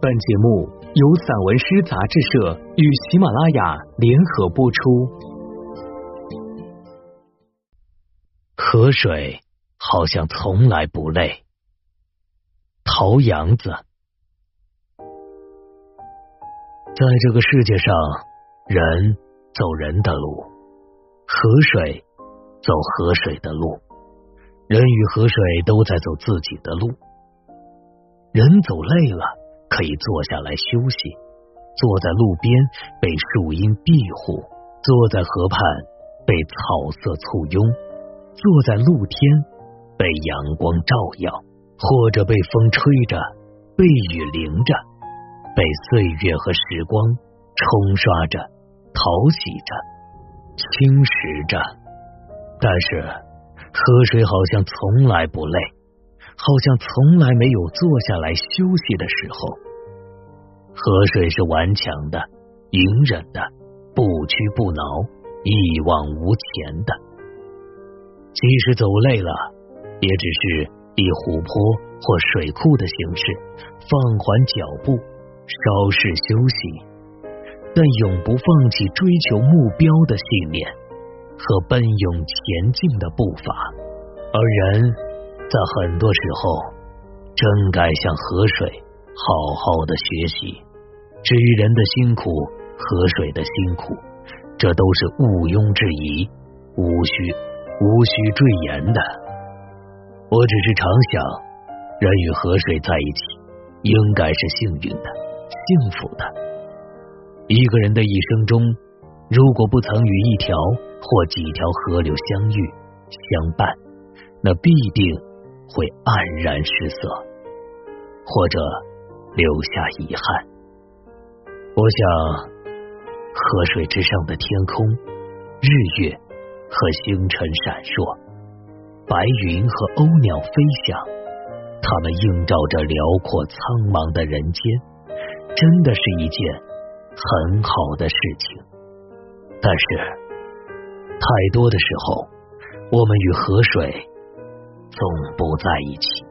本节目由散文诗杂志社与喜马拉雅联合播出。河水好像从来不累。陶阳子，在这个世界上，人走人的路，河水走河水的路，人与河水都在走自己的路。人走累了。可以坐下来休息，坐在路边被树荫庇护，坐在河畔被草色簇拥，坐在露天被阳光照耀，或者被风吹着，被雨淋着，被岁月和时光冲刷着、淘洗着、侵蚀着。但是河水好像从来不累。好像从来没有坐下来休息的时候。河水是顽强的、隐忍的、不屈不挠、一往无前的。即使走累了，也只是以湖泊或水库的形式放缓脚步，稍事休息，但永不放弃追求目标的信念和奔涌前进的步伐。而人。在很多时候，真该向河水，好好的学习。至于人的辛苦，河水的辛苦，这都是毋庸置疑、无需无需赘言的。我只是常想，人与河水在一起，应该是幸运的、幸福的。一个人的一生中，如果不曾与一条或几条河流相遇、相伴，那必定。会黯然失色，或者留下遗憾。我想，河水之上的天空，日月和星辰闪烁，白云和鸥鸟飞翔，它们映照着辽阔苍茫的人间，真的是一件很好的事情。但是，太多的时候，我们与河水。总不在一起。